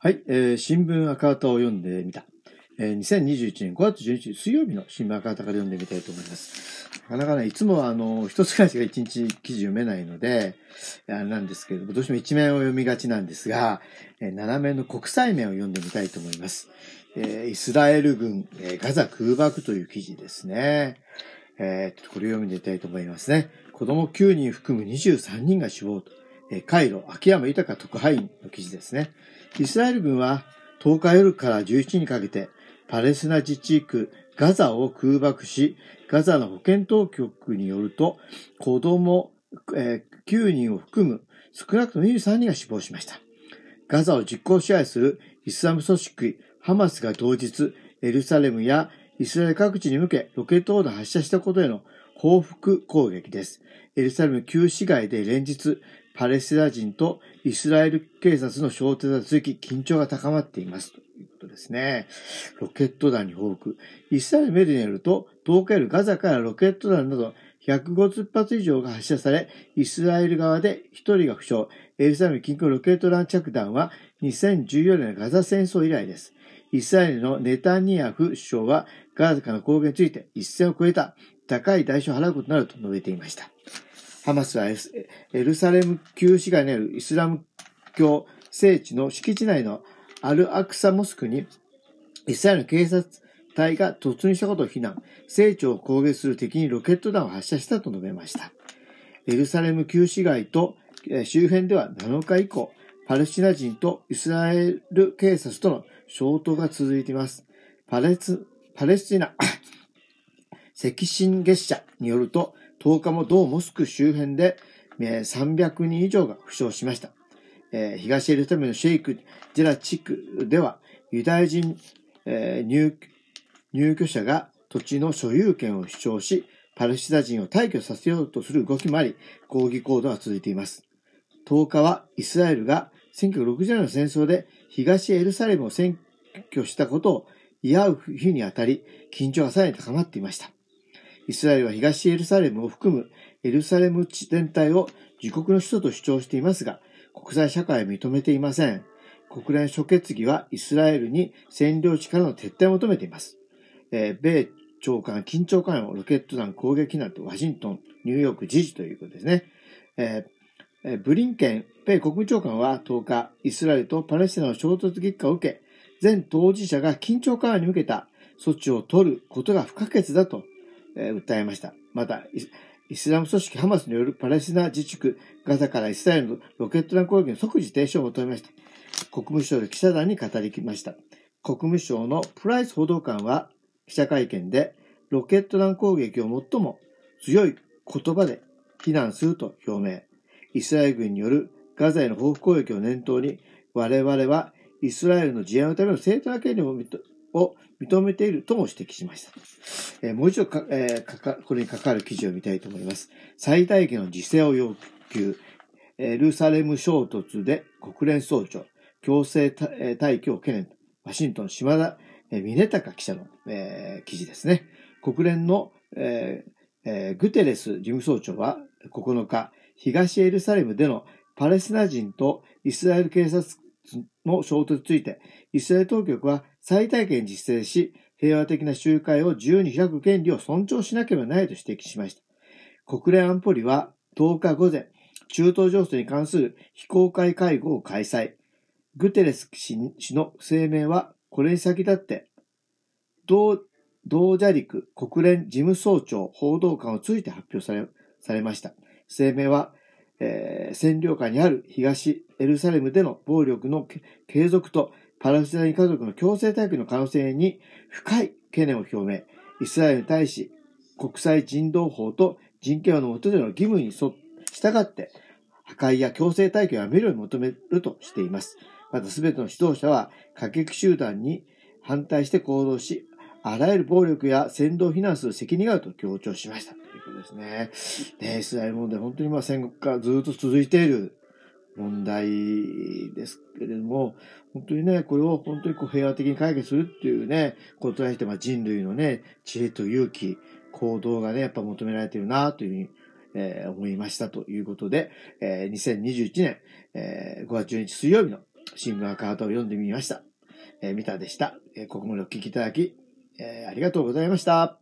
はい、えー新聞赤旗を読んでみた。えー2021年5月11日水曜日の新聞赤旗から読んでみたいと思います。なかなかね、いつもあの、一つくらいしか一日記事読めないので、あれなんですけれども、どうしても一面を読みがちなんですが、えー斜めの国際面を読んでみたいと思います。えーイスラエル軍、えーガザ空爆という記事ですね。えーこれを読んでみたいと思いますね。子供9人含む23人が死亡と。えーカイロ、秋山豊特派員の記事ですね。イスラエル軍は10日夜から11日にかけてパレスナ自治区ガザを空爆し、ガザの保健当局によると子供、えー9人を含む少なくとも23人が死亡しました。ガザを実効支配するイスラム組織ハマスが当日エルサレムやイスラエル各地に向けロケット砲弾を発射したことへの報復攻撃です。エルサレム旧市街で連日パレスチナ人とイスラエル警察の衝突が続き、緊張が高まっています。ということですね。ロケット弾に報復。イスラエルメディアによると、10日夜ガザからロケット弾など150発以上が発射され、イスラエル側で1人が負傷。エルサレム近郊ロケット弾着弾は2014年のガザ戦争以来です。イスラエルのネタニヤフ首相はガーザからの攻撃について一線を越えた高い代償を払うことになると述べていました。ハマスはエルサレム旧市街にあるイスラム教聖地の敷地内のアルアクサモスクにイスラエルの警察隊が突入したことを非難、聖地を攻撃する敵にロケット弾を発射したと述べました。エルサレム旧市街と周辺では7日以降、パレスチナ人とイスラエル警察との衝突が続いています。パレスパレスチナ 赤新月社によると、10日も同モスク周辺で300人以上が負傷しました。えー東エルサレムのシェイク・ジェラ地区では、ユダヤ人、えー入入居者が土地の所有権を主張し、パレスチナ人を退去させようとする動きもあり、抗議行動が続いています。10日はイスラエルが1960年の戦争で東エルサレムを占拠したことを祝う日にあたり、緊張がさらに高まっていました。イスラエルは東エルサレムを含むエルサレム地全体を自国の首都と主張していますが、国際社会は認めていません。国連諸決議はイスラエルに占領地からの撤退を求めています。えー米朝間緊張緩和、ロケット弾攻撃などワシントン、ニューヨーク時事ということですね。えーブリンケン、米国務長官は10日、イスラエルとパレスチナの衝突激化を受け、全当事者が緊張緩和に向けた措置を取ることが不可欠だと、え訴えました。また、イスラム組織ハマスによるパレスチナ自治区ガザからイスラエルのロケット弾攻撃の即時停止を求めました。国務省で記者団に語りきました。国務省のプライス報道官は記者会見で、ロケット弾攻撃を最も強い言葉で非難すると表明。イスラエル軍によるガザへの報復攻撃を念頭に、我々はイスラエルの自衛のための正当な権利を認を認めているとも指摘しました。えーもう一度か、えーかかこれに関わる記事を見たいと思います。最大限の自制を要求。エルサレム衝突で国連総長、強制たえ退去を懸念。ワシントン島田えー峰隆記者の、えー記事ですね。国連の、えーえーグテレス事務総長は9日、東エルサレムでのパレスナ人とイスラエル警察の衝突について、イスラエル当局は最大限実践し、平和的な集会を自由に開く権利を尊重しなければないと指摘しました。国連安保理は10日午前、中東情勢に関する非公開会合を開催。グテレス氏の声明はこれに先立って、同同ジャリク国連事務総長報道官を通じて発表されました。声明は、えー占領下にある東エルサレムでの暴力の継続とパレスチナ人家族の強制退去の可能性に深い懸念を表明。イスラエルに対し国際人道法と人権法の下での義務に従って破壊や強制退去をやめるように求めるとしています。また全ての指導者は過激集団に反対して行動し、あらゆる暴力や扇動を非難する責任があると強調しました。ということですね。ねイスラエル問題、本当にまあ戦国からずっと続いている問題ですけれども、本当にね、これを本当にこう平和的に解決するっていうね、ことに対してまあ人類のね、知恵と勇気、行動がね、やっぱ求められているなというふうに、えー思いましたということで、えー2021年、えー5月12日水曜日の新聞赤旗を読んでみました。えー、三田でした。えー、ここまでお聞きいただき、えー、ありがとうございました。